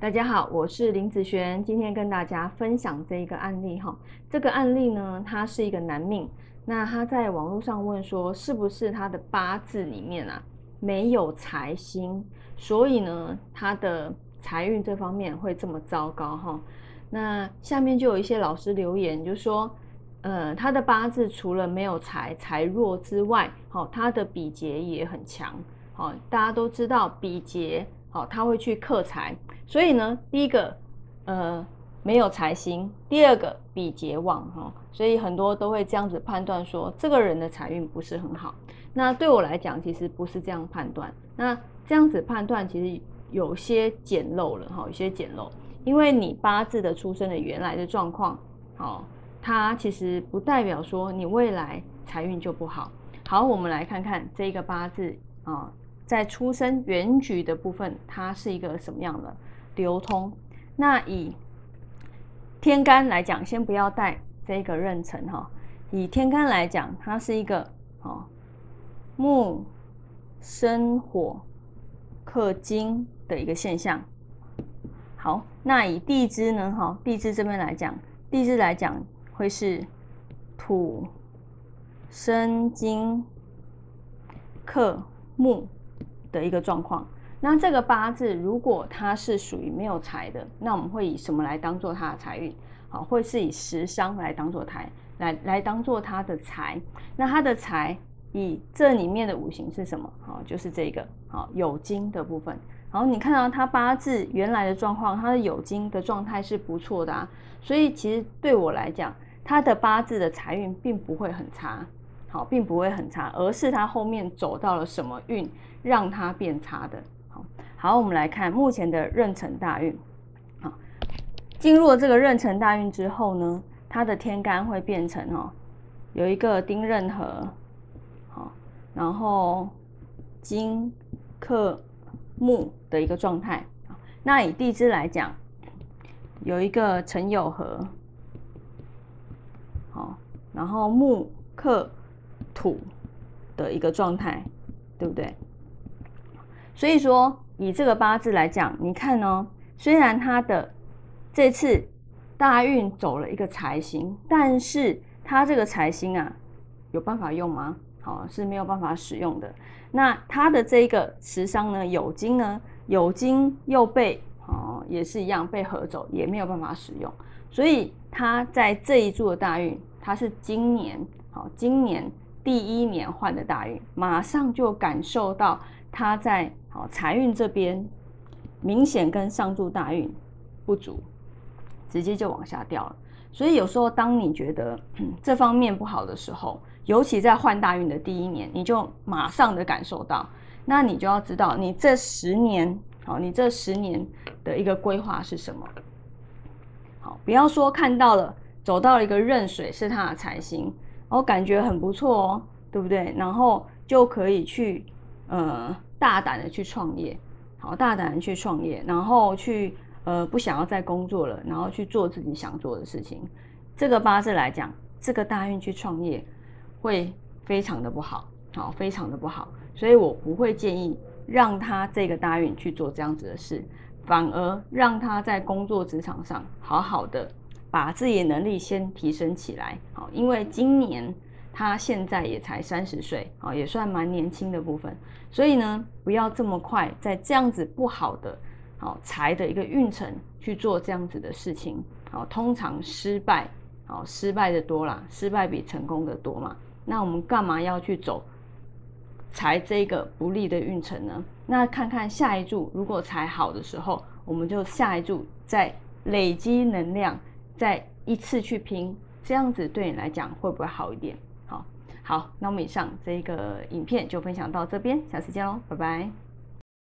大家好，我是林子璇，今天跟大家分享这一个案例哈。这个案例呢，他是一个男命，那他在网络上问说，是不是他的八字里面啊没有财星，所以呢，他的财运这方面会这么糟糕哈？那下面就有一些老师留言，就说，呃，他的八字除了没有财财弱之外，好，他的比劫也很强，好，大家都知道比劫。好，他会去克财，所以呢，第一个，呃，没有财星；第二个，比劫旺哈，所以很多都会这样子判断说，这个人的财运不是很好。那对我来讲，其实不是这样判断。那这样子判断，其实有些简陋了哈，有些简陋，因为你八字的出生的原来的状况，好，它其实不代表说你未来财运就不好。好，我们来看看这个八字啊。在出生原局的部分，它是一个什么样的流通？那以天干来讲，先不要带这个壬辰哈。以天干来讲，它是一个哦木生火克金的一个现象。好，那以地支呢？哈，地支这边来讲，地支来讲会是土生金克木。的一个状况，那这个八字如果它是属于没有财的，那我们会以什么来当做它的财运？好，会是以食伤来当做财，来来当做它的财。那它的财以这里面的五行是什么？好，就是这个好有金的部分。然后你看到它八字原来的状况，它的有金的状态是不错的啊。所以其实对我来讲，它的八字的财运并不会很差。好，并不会很差，而是它后面走到了什么运，让它变差的。好，好，我们来看目前的壬辰大运。好，进入了这个壬辰大运之后呢，它的天干会变成哦，有一个丁壬合，好，然后金克木的一个状态。那以地支来讲，有一个辰酉合，好，然后木克。土的一个状态，对不对？所以说，以这个八字来讲，你看哦，虽然他的这次大运走了一个财星，但是他这个财星啊，有办法用吗？好，是没有办法使用的。那他的这个食伤呢，酉金呢，酉金又被哦，也是一样被合走，也没有办法使用。所以他在这一柱的大运，他是今年好，今年。第一年换的大运，马上就感受到他在好财运这边明显跟上柱大运不足，直接就往下掉了。所以有时候当你觉得这方面不好的时候，尤其在换大运的第一年，你就马上的感受到，那你就要知道你这十年好，你这十年的一个规划是什么。好，不要说看到了走到了一个壬水是他的财星。我感觉很不错哦，对不对？然后就可以去，呃，大胆的去创业，好，大胆的去创业，然后去，呃，不想要再工作了，然后去做自己想做的事情。这个八字来讲，这个大运去创业会非常的不好，好，非常的不好，所以我不会建议让他这个大运去做这样子的事，反而让他在工作职场上好好的。把自己的能力先提升起来，好，因为今年他现在也才三十岁，好，也算蛮年轻的部分，所以呢，不要这么快在这样子不好的，好财的一个运程去做这样子的事情，好，通常失败，好，失败的多啦，失败比成功的多嘛，那我们干嘛要去走财这个不利的运程呢？那看看下一柱，如果财好的时候，我们就下一柱再累积能量。再一次去拼，这样子对你来讲会不会好一点？好，好，那我们以上这个影片就分享到这边，下次见喽，拜拜。